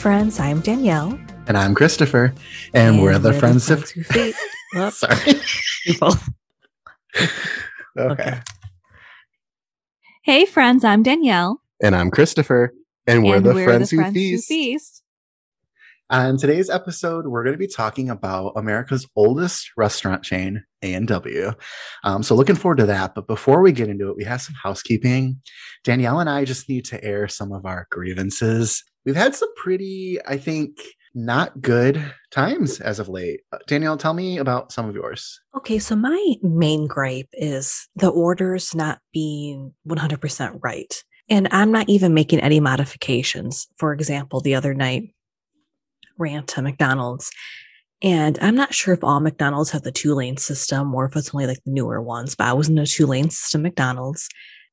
Friends, I'm Danielle. And I'm Christopher. And, we're the friends, of. who feet. Whoops. Sorry. Both- Okay. Okay. Hey, friends, I'm Danielle. And I'm Christopher. And we're and the we're friends, the who, friends feast. who feast. On today's episode, we're going to be talking about America's oldest restaurant chain, A&W. Um, so looking forward to that. But before we get into it, we have some housekeeping. Danielle and I just need to air some of our grievances. We've had some pretty, I think, not good times as of late. Uh, Danielle, tell me about some of yours. Okay, so my main gripe is the orders not being 100% right. And I'm not even making any modifications. For example, the other night, ran to McDonald's. And I'm not sure if all McDonald's have the two lane system or if it's only like the newer ones, but I was in a two lane system McDonald's.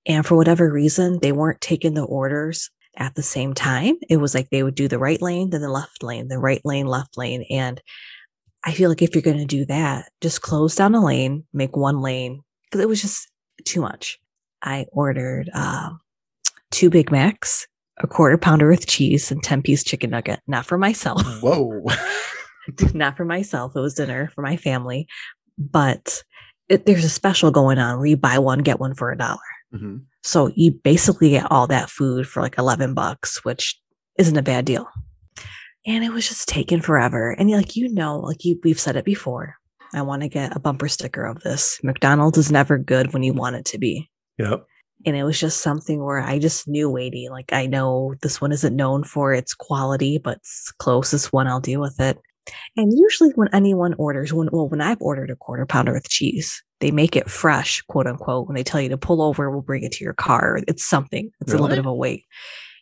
And for whatever reason, they weren't taking the orders at the same time. It was like they would do the right lane, then the left lane, the right lane, left lane. And I feel like if you're going to do that, just close down a lane, make one lane, because it was just too much. I ordered uh, two Big Macs, a quarter pounder with cheese, and 10 piece chicken nugget, not for myself. Whoa. not for myself. It was dinner for my family. But it, there's a special going on where you buy one, get one for a dollar. Mhm. So you basically get all that food for like 11 bucks, which isn't a bad deal. And it was just taking forever. And like, you know, like you, we've said it before. I want to get a bumper sticker of this. McDonald's is never good when you want it to be. Yep. And it was just something where I just knew waiting. Like I know this one isn't known for its quality, but it's closest one I'll deal with it. And usually when anyone orders, when well, when I've ordered a quarter pounder with cheese, they make it fresh, quote unquote. When they tell you to pull over, we'll bring it to your car. It's something. It's a little bit of a wait.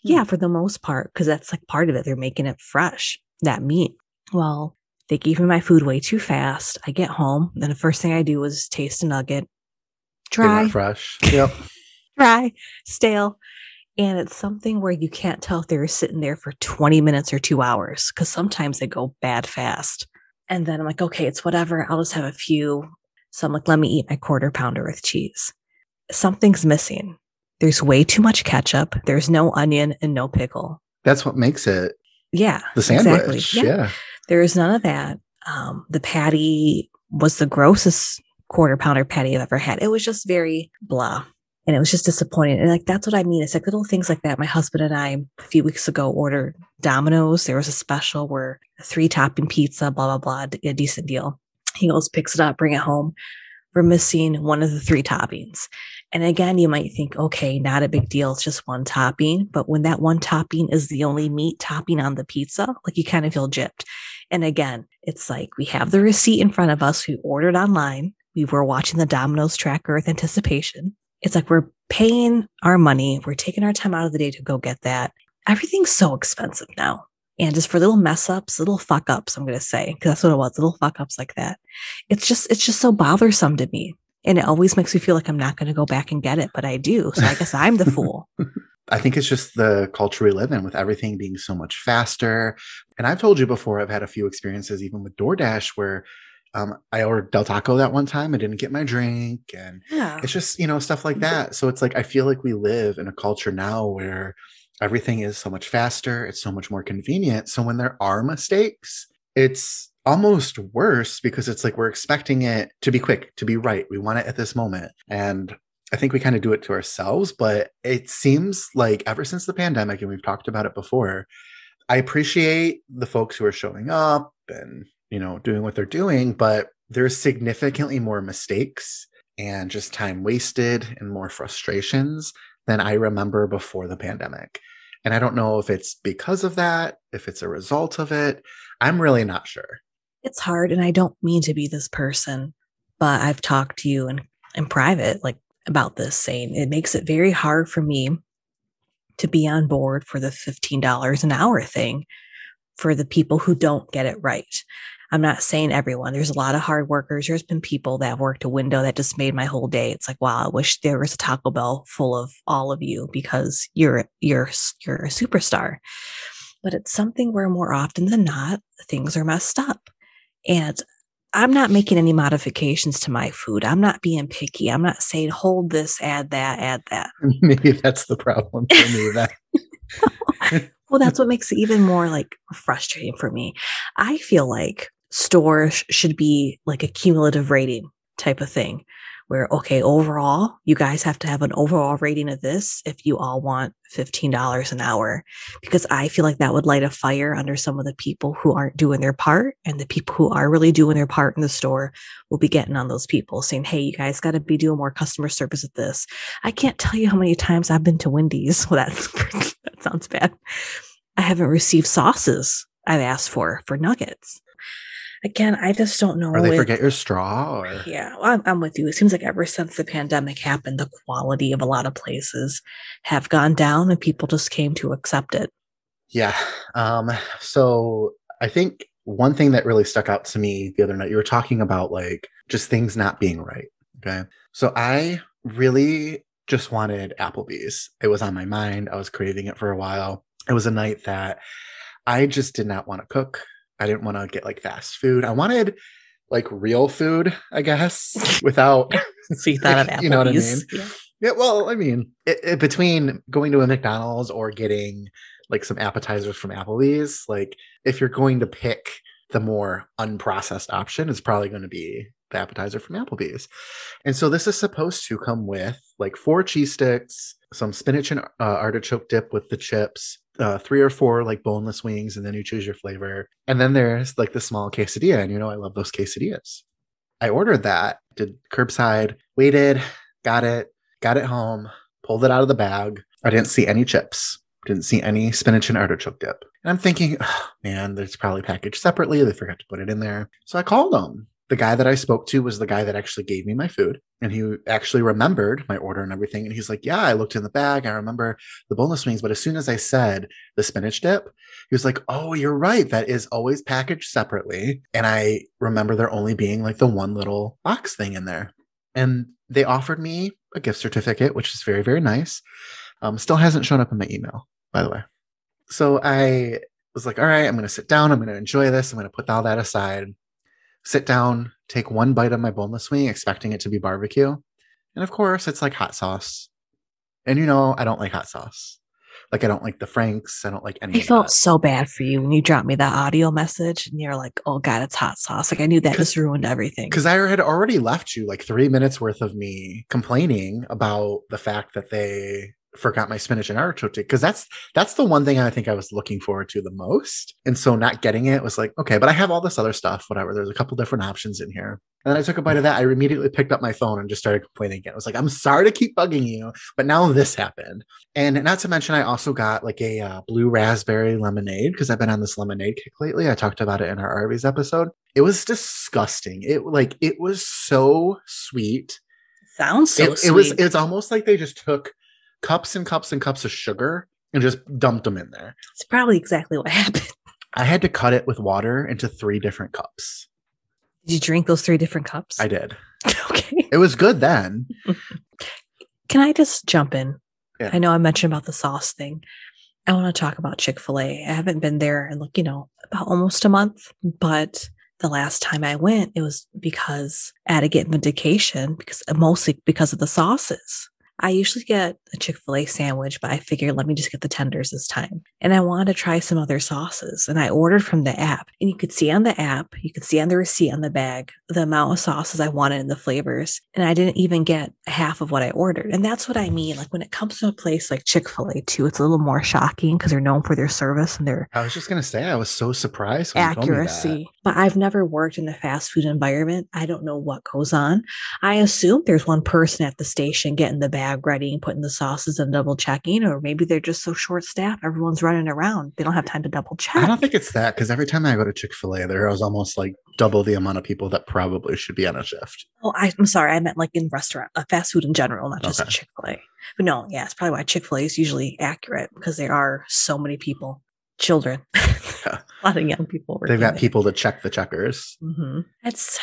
Hmm. Yeah, for the most part, because that's like part of it. They're making it fresh, that meat. Well, they gave me my food way too fast. I get home, and the first thing I do is taste a nugget. Dry, fresh. Yep. dry, stale. And it's something where you can't tell if they were sitting there for 20 minutes or two hours because sometimes they go bad fast. And then I'm like, okay, it's whatever. I'll just have a few. So I'm like, let me eat my quarter pounder with cheese. Something's missing. There's way too much ketchup. There's no onion and no pickle. That's what makes it Yeah. the sandwich. Yeah. Yeah. There is none of that. Um, the patty was the grossest quarter pounder patty I've ever had. It was just very blah. And it was just disappointing. And like that's what I mean. It's like little things like that. My husband and I a few weeks ago ordered Domino's. There was a special where three topping pizza, blah, blah, blah, a decent deal. He goes, picks it up, bring it home. We're missing one of the three toppings. And again, you might think, okay, not a big deal. It's just one topping. But when that one topping is the only meat topping on the pizza, like you kind of feel gypped. And again, it's like we have the receipt in front of us. We ordered online. We were watching the Domino's tracker with anticipation. It's like we're paying our money. We're taking our time out of the day to go get that. Everything's so expensive now. And just for little mess ups, little fuck ups, I'm going to say, because that's what it was, little fuck ups like that. It's just, it's just so bothersome to me. And it always makes me feel like I'm not going to go back and get it, but I do. So I guess I'm the fool. I think it's just the culture we live in with everything being so much faster. And I've told you before, I've had a few experiences even with DoorDash where um, I ordered Del Taco that one time. I didn't get my drink. And Yeah. it's just, you know, stuff like that. So it's like, I feel like we live in a culture now where everything is so much faster. It's so much more convenient. So when there are mistakes, it's almost worse because it's like we're expecting it to be quick, to be right. We want it at this moment. And I think we kind of do it to ourselves, but it seems like ever since the pandemic, and we've talked about it before, I appreciate the folks who are showing up and, you know, doing what they're doing, but there's significantly more mistakes and just time wasted and more frustrations than I remember before the pandemic. And I don't know if it's because of that, if it's a result of it. I'm really not sure. it's hard and I don't mean to be this person, but I've talked to you in, in private like about this saying it makes it very hard for me to be on board for the $15 an hour thing for the people who don't get it right. I'm not saying everyone. There's a lot of hard workers. There's been people that have worked a window that just made my whole day. It's like, wow, I wish there was a Taco Bell full of all of you because you're you're you're a superstar. But it's something where more often than not, things are messed up. And I'm not making any modifications to my food. I'm not being picky. I'm not saying hold this, add that, add that. Maybe that's the problem for me. That Well, Well, that's what makes it even more like frustrating for me. I feel like stores should be like a cumulative rating type of thing where, okay, overall, you guys have to have an overall rating of this if you all want $15 an hour, because I feel like that would light a fire under some of the people who aren't doing their part. And the people who are really doing their part in the store will be getting on those people saying, Hey, you guys got to be doing more customer service at this. I can't tell you how many times I've been to Wendy's. Well, that's, that sounds bad. I haven't received sauces I've asked for for nuggets again, I just don't know. Or they forget your straw. Or... Yeah, well, I'm, I'm, with you. It seems like ever since the pandemic happened, the quality of a lot of places have gone down, and people just came to accept it. Yeah. Um. So I think one thing that really stuck out to me the other night, you were talking about like just things not being right. Okay. So I really just wanted Applebee's. It was on my mind. I was craving it for a while. It was a night that I just did not want to cook. I didn't want to get like fast food. I wanted like real food, I guess, without. so you thought of Applebee's. You know what I mean? Yeah. yeah well, I mean, it, it, between going to a McDonald's or getting like some appetizers from Applebee's, like if you're going to pick the more unprocessed option, it's probably going to be the appetizer from Applebee's. And so this is supposed to come with like four cheese sticks, some spinach and uh, artichoke dip with the chips, uh, three or four like boneless wings, and then you choose your flavor. And then there's like the small quesadilla, and you know I love those quesadillas. I ordered that, did curbside, waited, got it, got it home, pulled it out of the bag. I didn't see any chips, didn't see any spinach and artichoke dip. And I'm thinking, oh, man, it's probably packaged separately. They forgot to put it in there. So I called them the guy that I spoke to was the guy that actually gave me my food. And he actually remembered my order and everything. And he's like, Yeah, I looked in the bag. I remember the boneless wings. But as soon as I said the spinach dip, he was like, Oh, you're right. That is always packaged separately. And I remember there only being like the one little box thing in there. And they offered me a gift certificate, which is very, very nice. Um, still hasn't shown up in my email, by the way. So I was like, All right, I'm going to sit down. I'm going to enjoy this. I'm going to put all that aside sit down, take one bite of my boneless wing, expecting it to be barbecue. And of course, it's like hot sauce. And you know, I don't like hot sauce. Like I don't like the Franks. I don't like any. I felt that. so bad for you when you dropped me that audio message, and you're like, "Oh God, it's hot sauce!" Like I knew that just ruined everything. Because I had already left you like three minutes worth of me complaining about the fact that they forgot my spinach and artichoke because that's that's the one thing I think I was looking forward to the most. And so not getting it was like, okay, but I have all this other stuff, whatever. There's a couple different options in here. And then I took a bite of that. I immediately picked up my phone and just started complaining again. I was like, I'm sorry to keep bugging you, but now this happened. And not to mention, I also got like a uh, blue raspberry lemonade because I've been on this lemonade kick lately. I talked about it in our Arby's episode. It was disgusting. It like it was so sweet. Sounds so it, it was it's almost like they just took cups and cups and cups of sugar and just dumped them in there. It's probably exactly what happened. I had to cut it with water into three different cups. Did you drink those three different cups? I did. okay. It was good then. Can I just jump in? Yeah. I know I mentioned about the sauce thing. I want to talk about Chick fil A. I haven't been there in, like, you know, about almost a month, but the last time I went, it was because I had to get medication because mostly because of the sauces. I usually get a Chick fil A sandwich, but I figured let me just get the tenders this time. And I wanted to try some other sauces. And I ordered from the app. And you could see on the app, you could see on the receipt on the bag, the amount of sauces I wanted and the flavors. And I didn't even get half of what I ordered. And that's what I mean. Like when it comes to a place like Chick fil A, too, it's a little more shocking because they're known for their service and their. I was just going to say, I was so surprised. accuracy. But I've never worked in a fast food environment. I don't know what goes on. I assume there's one person at the station getting the bag ready and putting the sauces and double checking, or maybe they're just so short staffed, everyone's running around. They don't have time to double check. I don't think it's that because every time I go to Chick fil A, there was almost like double the amount of people that probably should be on a shift. Oh, I, am sorry. I meant like in restaurant, uh, fast food in general, not just okay. Chick fil A. But no, yeah, it's probably why Chick fil A is usually accurate because there are so many people, children, yeah. Lot of young people. They've got people to check the checkers. Mm-hmm. It's,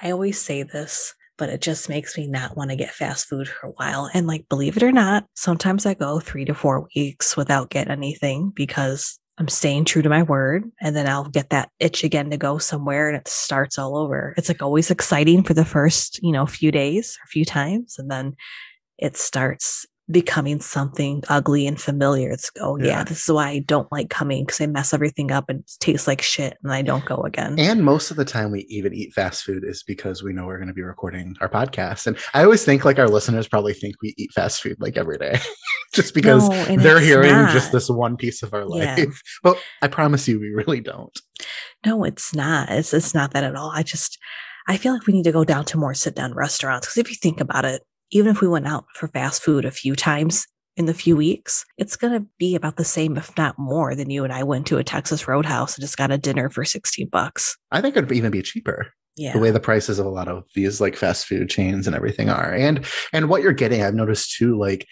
I always say this but it just makes me not want to get fast food for a while. And like, believe it or not, sometimes I go three to four weeks without getting anything because I'm staying true to my word. And then I'll get that itch again to go somewhere and it starts all over. It's like always exciting for the first, you know, few days or few times. And then it starts becoming something ugly and familiar. It's oh yeah, Yeah. this is why I don't like coming because I mess everything up and it tastes like shit and I don't go again. And most of the time we even eat fast food is because we know we're going to be recording our podcast. And I always think like our listeners probably think we eat fast food like every day just because No, they're hearing not. just this one piece of our Yeah. life. But I promise you, we really don't. No, it's not. It's it's not that at all. I just I feel like we need to go down to more sit down restaurants because if you think about it, even if we went out for fast food a few times in the few weeks, it's gonna be about the same, if not more, than you and I went to a Texas Roadhouse and just got a dinner for sixteen bucks. I think it'd even be cheaper. Yeah. the way the prices of a lot of these like fast food chains and everything are and and what you're getting i've noticed too like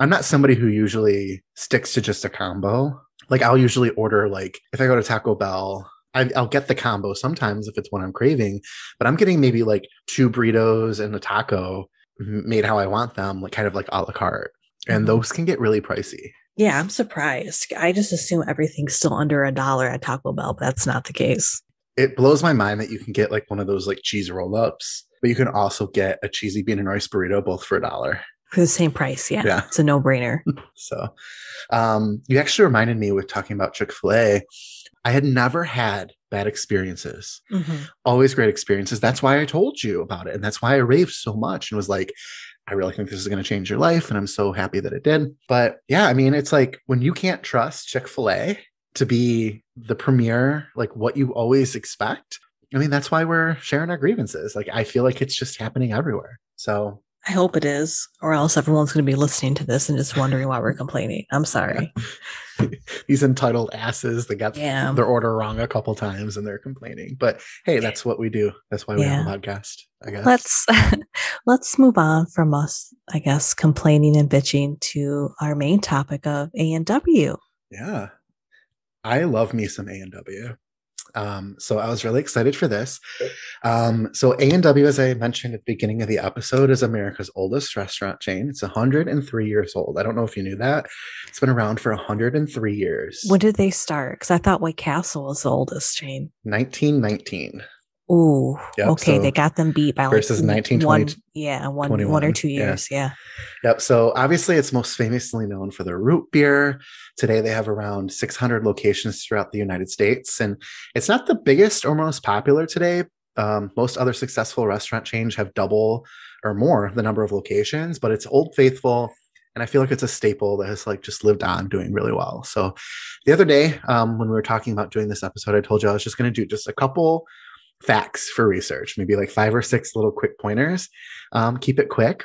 i'm not somebody who usually sticks to just a combo like i'll usually order like if i go to taco bell I, i'll get the combo sometimes if it's what i'm craving but i'm getting maybe like two burritos and a taco made how i want them like kind of like a la carte and Mhm. those can get really pricey Yeah, I'm surprised. I just assume everything's still under a dollar at Taco Bell, but that's not the case. it blows my mind that you can get like one of those like cheese roll-ups but you can also get a cheesy bean and rice burrito both for a dollar For the same price. Yeah. Yeah. It's a no brainer. So, um, you actually reminded me with talking about Chick fil A. I had never had bad experiences, mm-hmm. always great experiences. That's why I told you about it. And that's why I raved so much and was like, I really think this is going to change your life. And I'm so happy that it did. But yeah, I mean, it's like when you can't trust Chick fil A to be the premier, like what you always expect. I mean, that's why we're sharing our grievances. Like, I feel like it's just happening everywhere. So, I hope it is, or else everyone's going to be listening to this and just wondering why we're complaining. I'm sorry. these entitled asses that got Yeah. their order wrong a couple times and they're complaining. But hey, that's what we do. That's why we have a podcast, I guess. Let's let's move on from us, I guess, complaining and bitching to our main topic of A and W. yeah. I love me some A&W. Um, so I was really excited for this. Um, so A&W, as I mentioned at the beginning of the episode, is America's oldest restaurant chain. It's 103 years old. I don't know if you knew that. It's been around for 103 years. When did they start? Because I thought White Castle was the oldest chain. 1919. Ooh, Yep, okay. so they got them beat by like versus one- yeah, one 21, one or two yeah. years. Yeah. Yep. So obviously, it's most famously known for their root beer. Today, they have around 600 locations throughout the United States, and it's not the biggest or most popular today. Um, most other successful restaurant chains have double or more the number of locations, but it's Old Faithful, and I feel like it's a staple that has like just lived on, doing really well. So the other day, um, when we were talking about doing this episode, I told you I was just going to do just a couple facts for research, maybe like five or six little quick pointers. Um, keep it quick.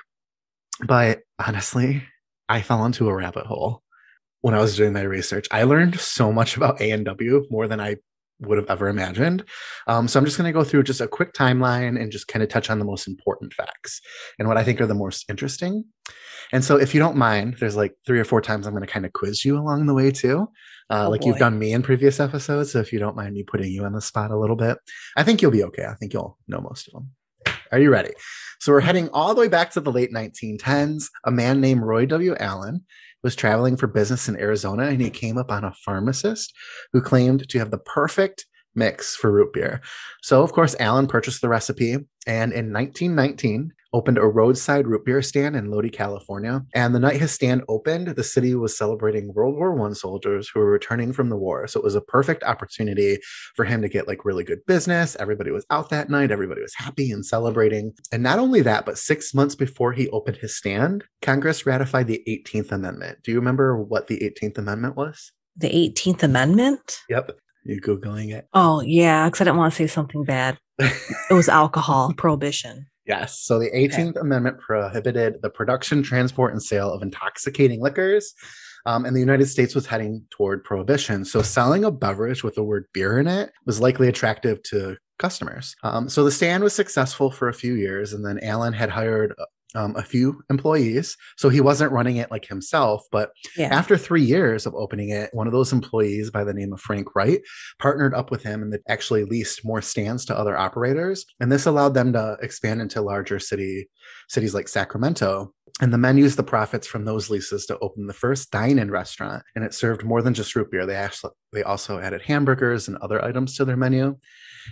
But honestly, I fell into a rabbit hole when I was doing my research. I learned so much about A and W more than I would have ever imagined. Um, so I'm just going to go through just a quick timeline and just kind of touch on the most important facts and what I think are the most interesting. And so, if you don't mind, there's like three or four times I'm going to kind of quiz you along the way too, uh, Oh, like you've done me in previous episodes. So if you don't mind me putting you on the spot a little bit, I think you'll be okay. I think you'll know most of them. Are you ready? So we're heading all the way back to the late 1910s. A man named Roy W. Allen was traveling for business in Arizona and he came up on a pharmacist who claimed to have the perfect mix for root beer. So, of course, Allen purchased the recipe and in 1919 opened a roadside root beer stand in Lodi, California. And the night his stand opened, the city was celebrating World War I soldiers who were returning from the war. So it was a perfect opportunity for him to get like really good business. Everybody was out that night, everybody was happy and celebrating. And not only that, but six months before he opened his stand, Congress ratified the 18th Amendment. Do you remember what the 18th Amendment was? The 18th Amendment. Yep. You Googling it. Oh yeah, because I didn't want to say something bad. It was alcohol prohibition. Yes. So the 18th Amendment prohibited the production, transport, and sale of intoxicating liquors. Um, and the United States was heading toward prohibition. So selling a beverage with the word beer in it was likely attractive to customers. Um, so the stand was successful for a few years, and then Allen had hired um, a few employees. So he wasn't running it like himself, but Yeah. after three years of opening it, one of those employees by the name of Frank Wright partnered up with him and they actually leased more stands to other operators. And this allowed them to expand into larger city cities like Sacramento. And the men used the profits from those leases to open the first dine-in restaurant. And it served more than just root beer. They actually they also added hamburgers and other items to their menu.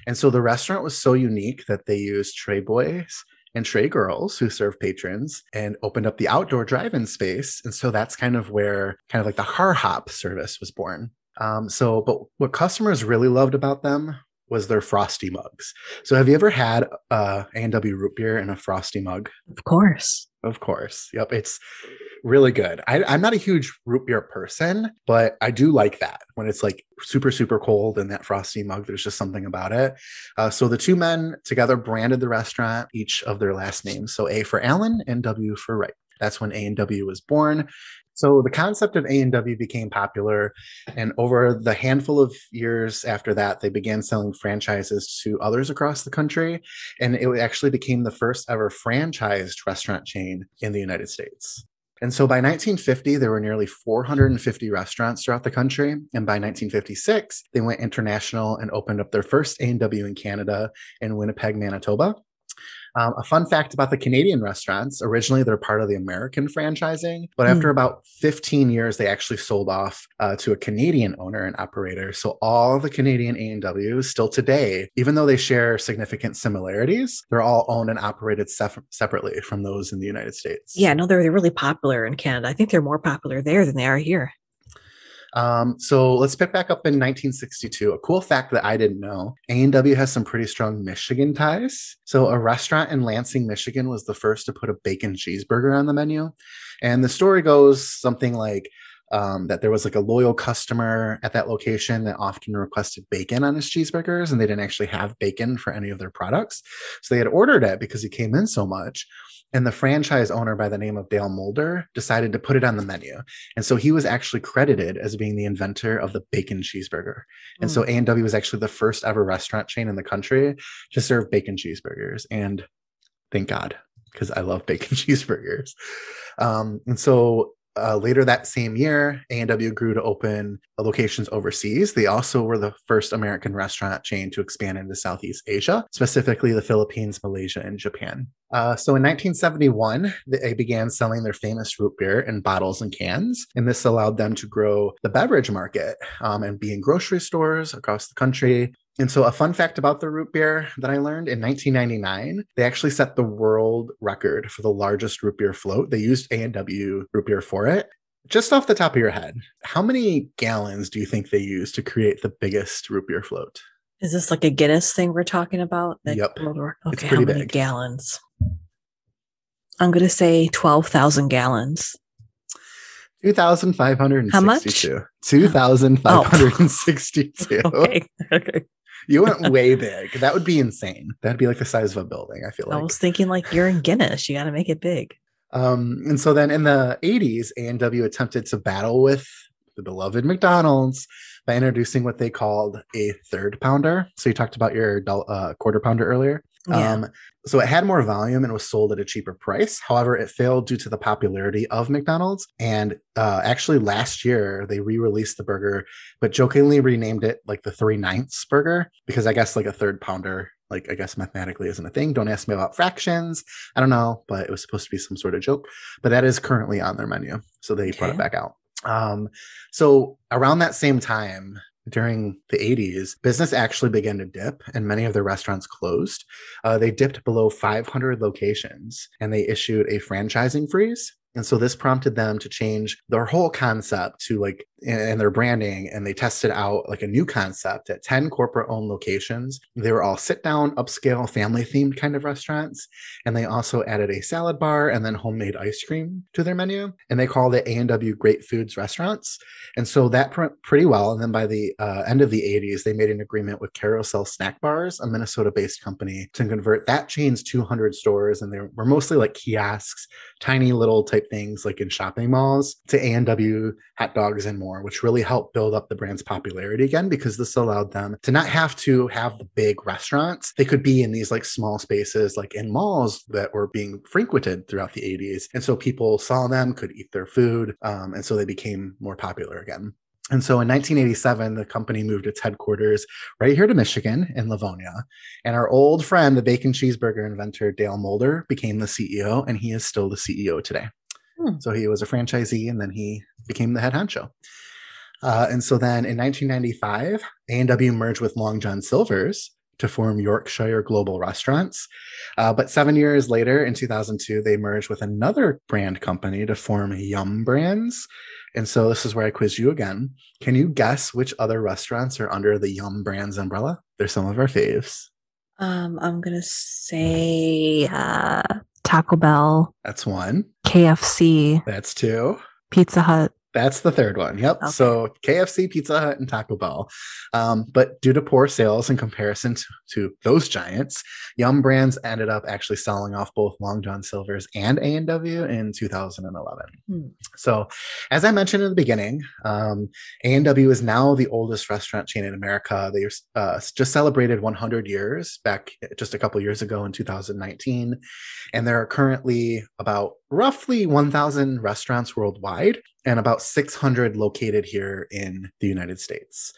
And so the restaurant was so unique that they used tray boys and tray Girls, who serve patrons, and opened up the outdoor drive-in space. And so that's kind of where kind of like the Car Hop service was born. Um, so, but what customers really loved about them was their frosty mugs. So, have you ever had uh, A&W root beer in a frosty mug? Of course. Of course. Yep. It's really good. I, I'm not a huge root beer person, but I do like that when it's like super, super cold in that frosty mug. There's just something about it. Uh, so the two men together branded the restaurant, each of their last names. So A for Allen and W for Wright. That's when A&W was born. So the concept of A&W became popular, and over the handful of years after that, they began selling franchises to others across the country, and it actually became the first ever franchised restaurant chain in the United States. And so by 1950, there were nearly 450 restaurants throughout the country. And by 1956, they went international and opened up their first A&W in Canada in Winnipeg, Manitoba. Um, a fun fact about the Canadian restaurants originally, they're part of the American franchising, but mm. after about 15 years, they actually sold off uh, to a Canadian owner and operator. So all the Canadian A&Ws still today, even though they share significant similarities, they're all owned and operated sef- separately from those in the United States. Yeah, no, they're, they're really popular in Canada. I think they're more popular there than they are here. Um, so let's pick back up in 1962. A cool fact that I didn't know: A&W has some pretty strong Michigan ties. So a restaurant in Lansing, Michigan, was the first to put a bacon cheeseburger on the menu, and the story goes something like. Um, that there was like a loyal customer at that location that often requested bacon on his cheeseburgers, and they didn't actually have bacon for any of their products. So they had ordered it because he came in so much and the franchise owner by the name of Dale Mulder decided to put it on the menu. And so he was actually credited as being the inventor of the bacon cheeseburger. And mm. so A&W was actually the first ever restaurant chain in the country to serve bacon cheeseburgers. And thank God, because I love bacon cheeseburgers. Um, and so uh, later that same year, A&W grew to open locations overseas. They also were the first American restaurant chain to expand into Southeast Asia, specifically the Philippines, Malaysia, and Japan. Uh, so in 1971, they began selling their famous root beer in bottles and cans, and this allowed them to grow the beverage market um, and be in grocery stores across the country. And so, a fun fact about the root beer that I learned in 1999, they actually set the world record for the largest root beer float. They used A&W root beer for it. Just off the top of your head, how many gallons do you think they used to create the biggest root beer float? Is this like a Guinness thing we're talking about? Yep. Okay, it's pretty how many big. gallons? I'm going to say 12,000 gallons. 2,562. How much? 2,562. Oh. Okay. okay. You went way big. That would be insane. That'd be like the size of a building, I feel like. I was thinking like you're in Guinness. You got to make it big. Um, and so then in the 80s, A&W attempted to battle with the beloved McDonald's by introducing what they called a third pounder. So you talked about your uh, quarter pounder earlier. Yeah. Um, so it had more volume and was sold at a cheaper price. However, it failed due to the popularity of McDonald's. And uh, actually, last year they re-released the burger, but jokingly renamed it like the three ninths burger because I guess like a third pounder, like I guess mathematically isn't a thing. Don't ask me about fractions. I don't know, but it was supposed to be some sort of joke. But that is currently on their menu, so they okay. brought it back out. Um, so around that same time, during the 80s, business actually began to dip and many of their restaurants closed. Uh, they dipped below 500 locations and they issued a franchising freeze. And so this prompted them to change their whole concept to like and their branding and they tested out like a new concept at 10 corporate owned locations. They were all sit down upscale family themed kind of restaurants and they also added a salad bar and then homemade ice cream to their menu and they called it a&w great foods restaurants. And so that pr- pretty well and then by the uh, end of the 80s they made an agreement with carousel snack bars a minnesota based company to convert that chain's 200 stores and they were mostly like kiosks tiny little type things like in shopping malls to a&w hot dogs and more more, which really helped build up the brand's popularity again because this allowed them to not have to have the big restaurants. They could be in these like small spaces, like in malls that were being frequented throughout the 80s. And so people saw them, could eat their food. Um, and so they became more popular again. And so in 1987, the company moved its headquarters right here to Michigan in Livonia. And our old friend, the bacon cheeseburger inventor Dale Mulder, became the CEO, and he is still the CEO today. Hmm. So he was a franchisee and then he became the head honcho. Uh, and so then in 1995, A&W merged with Long John Silver's to form Yorkshire Global Restaurants. Uh, but seven years later, in 2002, they merged with another brand company to form Yum Brands. And so this is where I quiz you again. Can you guess which other restaurants are under the Yum Brands umbrella? They're some of our faves. Um, I'm gonna say uh, Taco Bell, That's one. KFC, That's two. Pizza Hut. That's the third one. Yep. Okay. So KFC, Pizza Hut, and Taco Bell. Um, but due to poor sales in comparison to, to those giants, Yum Brands ended up actually selling off both Long John Silver's and A and W in 2011. Hmm. So, as I mentioned in the beginning, um, A&W is now the oldest restaurant chain in America. They uh, just celebrated 100 years back just a couple years ago in 2019, and there are currently about roughly 1,000 restaurants worldwide and about 600 located here in the United States.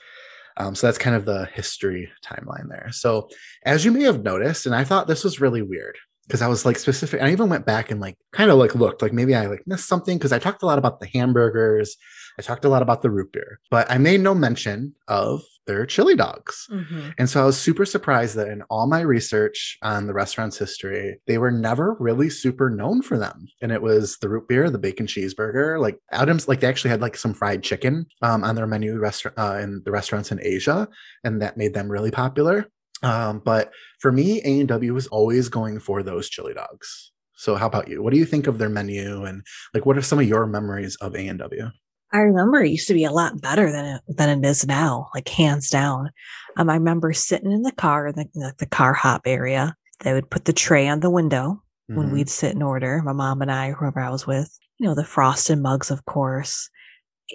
Um, so that's kind of the history timeline there. So, as you may have noticed, and I thought this was really weird because I was like specific. I even went back and like kind of like looked like maybe I like missed something because I talked a lot about the hamburgers. I talked a lot about the root beer, but I made no mention of their chili dogs. Mhm. And so I was super surprised that in all my research on the restaurant's history, they were never really super known for them. And it was the root beer, the bacon cheeseburger, like Adams, like they actually had like some fried chicken um, on their menu restaurant uh, in the restaurants in Asia, and that made them really popular. Um, but for me, A and W was always going for those chili dogs. So how about you? What do you think of their menu, and like what are some of your memories of A and W? I remember it used to be a lot better than it than it is now, like hands down. Um, I remember sitting in the car, in the, the, the car hop area. They would put the tray on the window when Mhm. we'd sit and order. My mom and I, whoever I was with, you know, the frosted mugs, of course,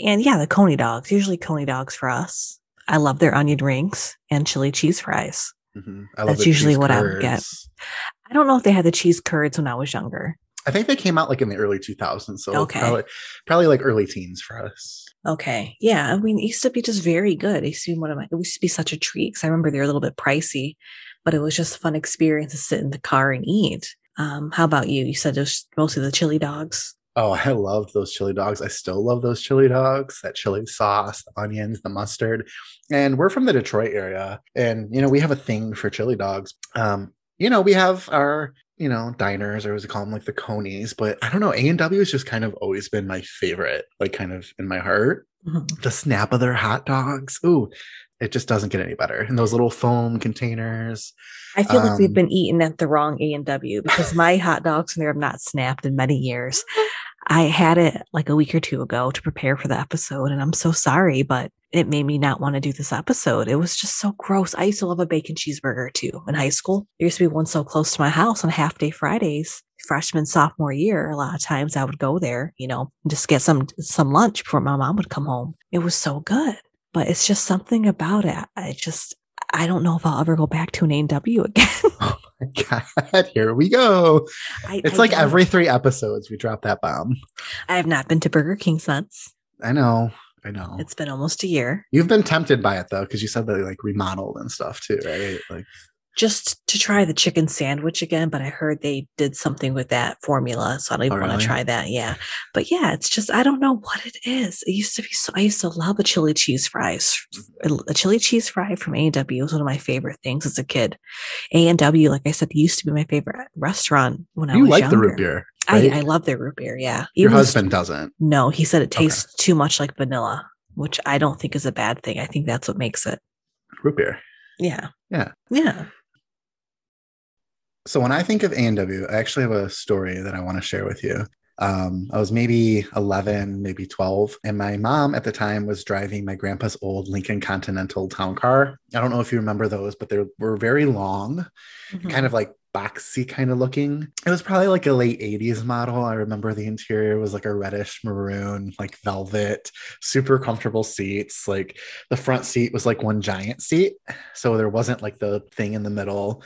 and yeah, the coney dogs. Usually coney dogs for us. I love their onion rings and chili cheese fries. Mhm. I That's usually what I would get. I don't know if they had the cheese curds when I was younger. I think they came out like in the early 2000s, so Okay. probably probably like early teens for us. Okay. Yeah. I mean, it used to be just very good. It used to be one of my, it used to be such a treat because I remember they were a little bit pricey, but it was just a fun experience to sit in the car and eat. Um, how about you? You said it was mostly the chili dogs. Oh, I loved those chili dogs. I still love those chili dogs, that chili sauce, the onions, the mustard. And we're from the Detroit area. And, you know, we have a thing for chili dogs. Um, you know, we have our, you know, diners or as we call them, like the conies. But I don't know, A&W has just kind of always been my favorite, like kind of in my heart. Mhm. The snap of their hot dogs. Ooh, it just doesn't get any better. And those little foam containers. I feel like we've Um, been eating at the wrong A and W because my hot dogs in there have not snapped in many years. I had it like a week or two ago to prepare for the episode, and I'm so sorry, but it made me not want to do this episode. It was just so gross. I used to love a bacon cheeseburger too in high school. There used to be one so close to my house on half day Fridays, freshman, sophomore year. A lot of times I would go there, you know, and just get some some lunch before my mom would come home. It was so good, but it's just something about it. I just I don't know if I'll ever go back to an A&W again. Oh my God, here we go. I, It's I like don't- every three episodes we drop that bomb. I have not been to Burger King since. I know. I know. It's been almost a year. You've been tempted by it though, because you said they like remodeled and stuff too, right? Like Just to try the chicken sandwich again, but I heard they did something with that formula, so I don't even Oh, want really? to try that. Yeah, but yeah, it's just I don't know what it is. It used to be so. I used to love a chili cheese fries. Mm-hmm. A chili cheese fry from A and W was one of my favorite things as a kid. A and W, like I said, used to be my favorite restaurant when I was like younger. the root beer. I, right? I love their root beer. Yeah, Your Even s- husband doesn't. No, he said it Okay. tastes too much like vanilla, which I don't think is a bad thing. I think that's what makes it. Root beer. Yeah. Yeah. Yeah. So when I think of A&W, I actually have a story that I want to share with you. Um, I was maybe 11, maybe 12, and my mom at the time was driving my grandpa's old Lincoln Continental town car. I don't know if you remember those, but they were very long, Mhm. kind of like boxy kind of looking. It was probably like a late 80s model. I remember the interior was like a reddish maroon, like velvet, super comfortable seats. Like the front seat was like one giant seat. So there wasn't like the thing in the middle.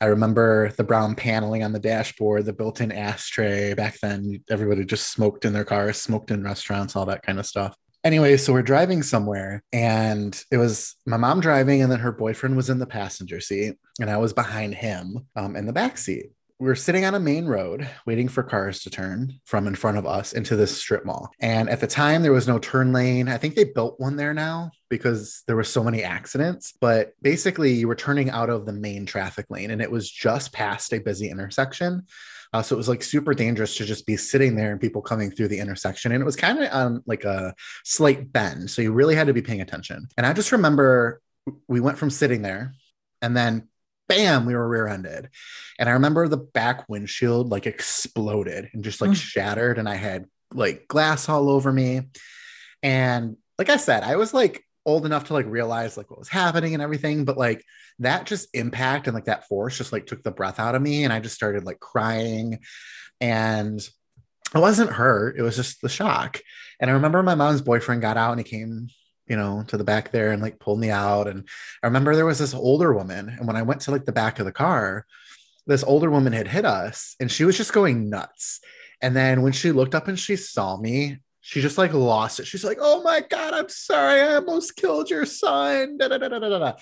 I remember the brown paneling on the dashboard, the built in ashtray. Back then, everybody just smoked in their cars, smoked in restaurants, all that kind of stuff. Anyway, so we're driving somewhere, and it was my mom driving, and then her boyfriend was in the passenger seat, and I was behind him um, in the back seat. we were sitting on a main road waiting for cars to turn from in front of us into this strip mall. And at the time, there was no turn lane. I think they built one there now because there were so many accidents. But basically, you were turning out of the main traffic lane and it was just past a busy intersection. Uh, so it was like super dangerous to just be sitting there and people coming through the intersection. And it was kind of on like a slight bend. So you really had to be paying attention. And I just remember we went from sitting there and then bam, we were rear ended. And I remember the back windshield like exploded and just like mm. shattered. And I had like glass all over me. And like I said, I was like old enough to like realize like what was happening and everything. But like that just impact and like that force just like took the breath out of me. And I just started like crying. And it wasn't hurt, it was just the shock. And I remember my mom's boyfriend got out and he came you know, to the back there and like pulled me out. And I remember there was this older woman. And when I went to like the back of the car, this older woman had hit us and she was just going nuts. And then when she looked up and she saw me, she just like lost it. She's like, oh my God, I'm sorry. I almost killed your son. Da, da, da.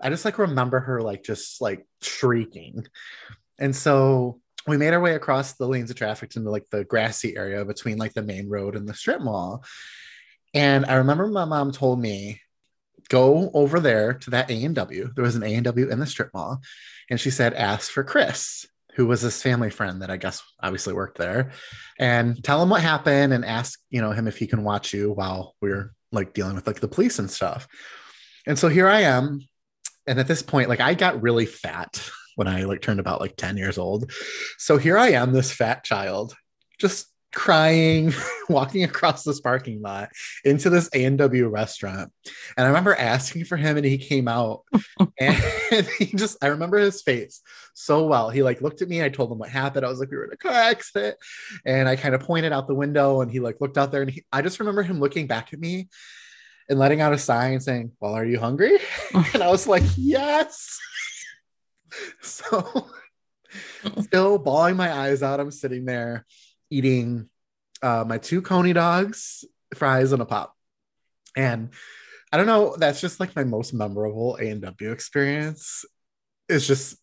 I just like remember her like just like shrieking. And so we made our way across the lanes of traffic into like the grassy area between like the main road and the strip mall. And I remember my mom told me, go over there to that A&W. There was an A&W in the strip mall. And she said, ask for Chris, who was this family friend that I guess obviously worked there. And tell him what happened and ask, you know, him if he can watch you while we are like dealing with like the police and stuff. And so here I am. And at this point, like I got really fat when I like turned about like 10 years old. So here I am, this fat child, just crying, walking across this parking lot into this A&W restaurant. And I remember asking for him and he came out and he just, I remember his face so well. He like looked at me. I told him what happened. I was like, we were in a car accident. And I kind of pointed out the window and he like looked out there and he, I just remember him looking back at me and letting out a sigh and saying, well, are you hungry? and I was like, yes. so still bawling my eyes out. I'm sitting there eating uh, my two coney dogs, fries, and a pop. And I don't know, that's just like my most memorable A and W experience. Is just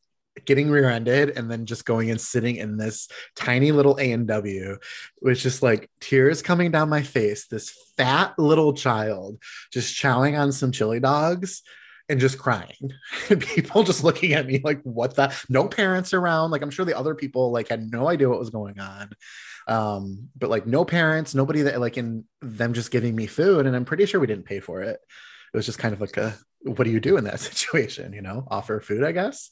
getting rear-ended and then just going and sitting in this tiny little A and W, with just like tears coming down my face. This fat little child just chowing on some chili dogs and just crying people just looking at me like what the no parents around like i'm sure the other people like had no idea what was going on um but like no parents nobody that like in them just giving me food and i'm pretty sure we didn't pay for it. It was just kind of like a what do you do in that situation you know? Offer food i guess.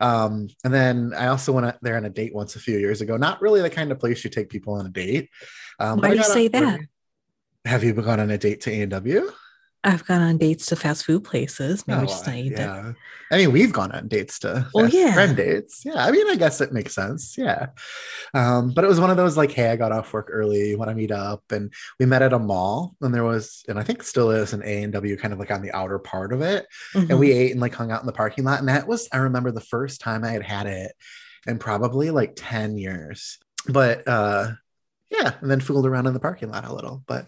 Um and then i also went there on a date once a few years ago. Not really the kind of place you take people on a date. Um, why do you say that? Have you gone on a date to a&w I've gone on dates to fast food places. Maybe oh, just not eat yeah. I mean, we've gone on dates to well, yeah. friend dates. Yeah. I mean, I guess it makes sense. Yeah. Um, but it was one of those like, hey, I got off work early, want to meet up. And we met at a mall and there was, and I think still is an A and W kind of like on the outer part of it. Mm-hmm. And we ate and like hung out in the parking lot. And that was, I remember the first time I had had it in probably like 10 years. But uh yeah, and then fooled around in the parking lot a little. But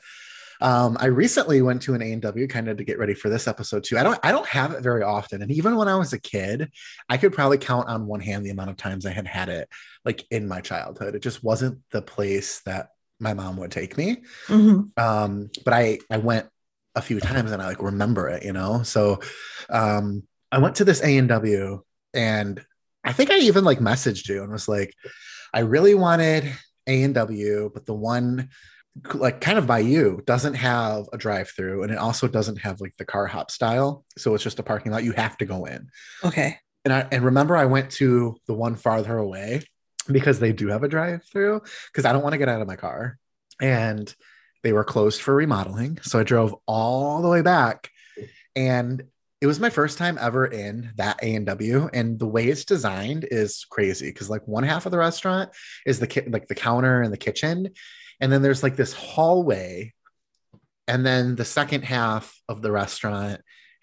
um, I recently went to an A&W kind of to get ready for this episode too. I don't I don't have it very often, and even when I was a kid, I could probably count on one hand the amount of times I had had it like in my childhood. It just wasn't the place that my mom would take me. Mm-hmm. Um, but I I went a few times and I like remember it, you know. So um, I went to this A&W and I think I even like messaged you and was like, I really wanted A&W, but the one like kind of by you doesn't have a drive through and it also doesn't have like the car hop style so it's just a parking lot you have to go in. Okay. And i and remember i went to the one farther away because they do have a drive through because i don't want to get out of my car and they were closed for remodeling so i drove all the way back and it was my first time ever in that A&W and the way it's designed is crazy because like one half of the restaurant is the ki- like the counter and the kitchen and then there's like this hallway and then the second half of the restaurant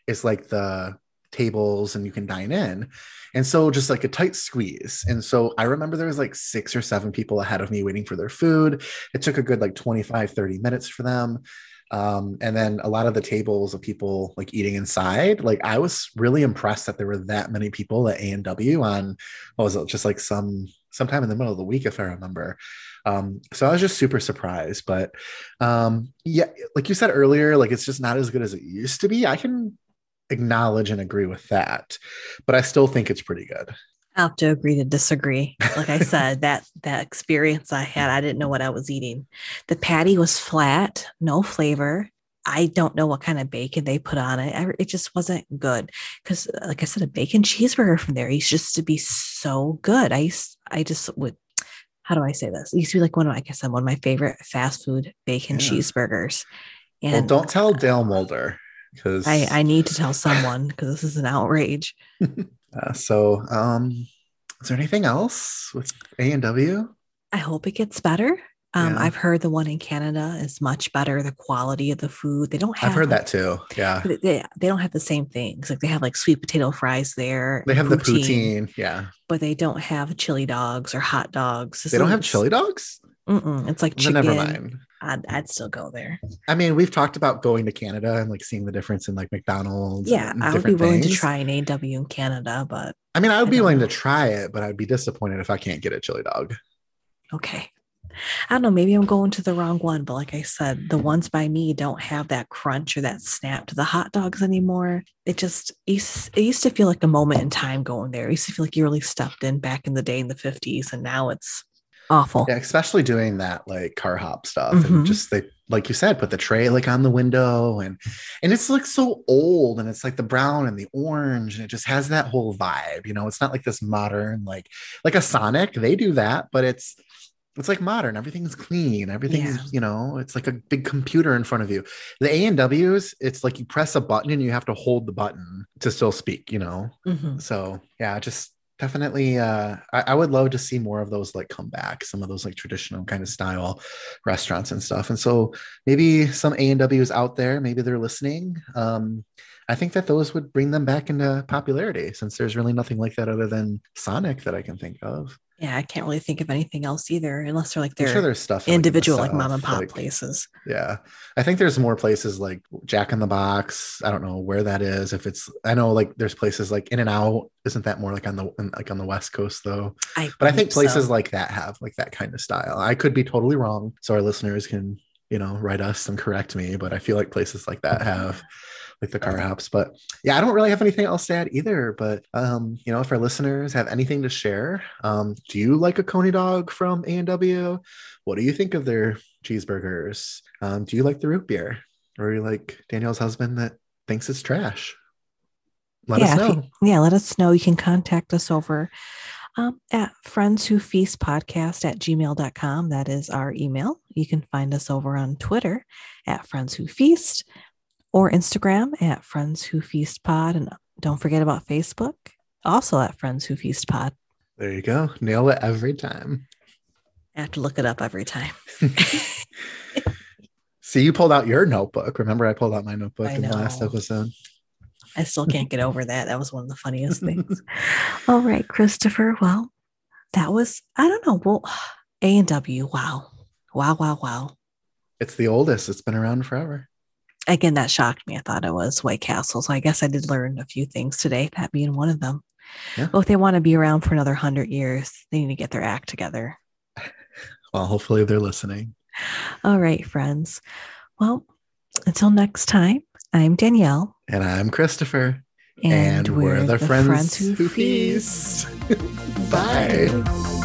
is like the tables and you can dine in. And so just like a tight squeeze. And so i remember there was like six or seven people ahead of me waiting for their food. It took a good like 25 30 minutes for them. Um, and then a lot of the tables of people like eating inside like i was really impressed that there were that many people at a&w on what was it just like some sometime in the middle of the week, if I remember. Um, so I was just super surprised. But um, yeah, like you said earlier, like it's just not as good as it used to be. I can acknowledge and agree with that, but I still think it's pretty good. I have to agree to disagree. Like I said, that that experience I had, I didn't know what I was eating. The patty was flat, no flavor. I don't know what kind of bacon they put on it. it just wasn't good because, like I said, a bacon cheeseburger from there used just to be so good. I used, I just would. How do I say this? It used to be like one of, I guess, one of my favorite fast food bacon yeah. cheeseburgers. And well, don't tell Dale Mulder because I, I need to tell someone because this is an outrage. uh, so, um, is there anything else with A and W? I hope it gets better. Um, yeah. I've heard the one in Canada is much better. The quality of the food they don't have. I've heard that too. Yeah, they, they don't have the same things. Like they have like sweet potato fries there. They have poutine, the poutine. Yeah, but they don't have chili dogs or hot dogs. This they don't have chili dogs. Mm-mm. It's like chicken. never mind. I'd, I'd still go there. I mean, we've talked about going to Canada and like seeing the difference in like McDonald's. Yeah, I would be willing things. to try an AW in Canada, but I mean, I would I be willing know. to try it, but I'd be disappointed if I can't get a chili dog. Okay. I don't know, maybe I'm going to the wrong one, but like I said, the ones by me don't have that crunch or that snap to the hot dogs anymore. It just it used to feel like a moment in time going there. It used to feel like you really stepped in back in the day in the 50s, and now it's awful. Yeah, especially doing that like car hop stuff mm-hmm. and just they like you said, put the tray like on the window and and it's like so old and it's like the brown and the orange and it just has that whole vibe. You know, it's not like this modern like like a Sonic. They do that, but it's it's like modern. Everything's clean. Everything's yeah. you know it's like a big computer in front of you. The a and w's it's like you press a button and you have to hold the button to still speak you know? Mm-hmm. so yeah just definitely uh I, I, would love to see more of those like come back some of those like traditional kind of style restaurants and stuff. And so maybe some a and w's out there maybe they're listening. Um i think that those would bring them back into popularity since there's really nothing like that other than sonic that i can think of yeah, I can't really think of anything else either, unless they're like they're sure there's stuff individual like, like mom and pop like, places. Yeah, I think there's more places like Jack in the Box. I don't know where that is. If it's, I know like there's places like In and Out. Isn't that more like on the like on the West Coast though? I but I think places so. like that have like that kind of style. I could be totally wrong, so our listeners can you know write us and correct me. But I feel like places like that have like the car hops. But yeah, I don't really have anything else to add either. But um, you know, if our listeners have anything to share, um, do you like a Coney dog from A and W? What do you think of their cheeseburgers? Um, do you like the root beer, or are you like Danielle's husband that thinks it's trash? Let yeah, us know. You, yeah, let us know. You can contact us over um, at friends who feast podcast at gmail.com. That is our email. You can find us over on Twitter at friends who feast or Instagram at Friends Who Feast Pod. And don't forget about Facebook, also at Friends Who Feast Pod. There you go. Nail it every time. I have to look it up every time. See, you pulled out your notebook. Remember, I pulled out my notebook in the last episode. I still can't get over that. That was one of the funniest things. All right, Christopher. Well, that was, I don't know. Well, A and W. Wow. Wow, wow, wow. It's the oldest. It's been around forever again, that shocked me. I thought it was White Castle. So I guess I did learn a few things today, that being one of them. Yeah. Well, if they want to be around for another hundred years, they need to get their act together. Well, hopefully they're listening. All right, friends. Well, until next time, I'm Danielle. And I'm Christopher. And, and we're, we're, the, the friends, friends, who, feast. feast. Bye.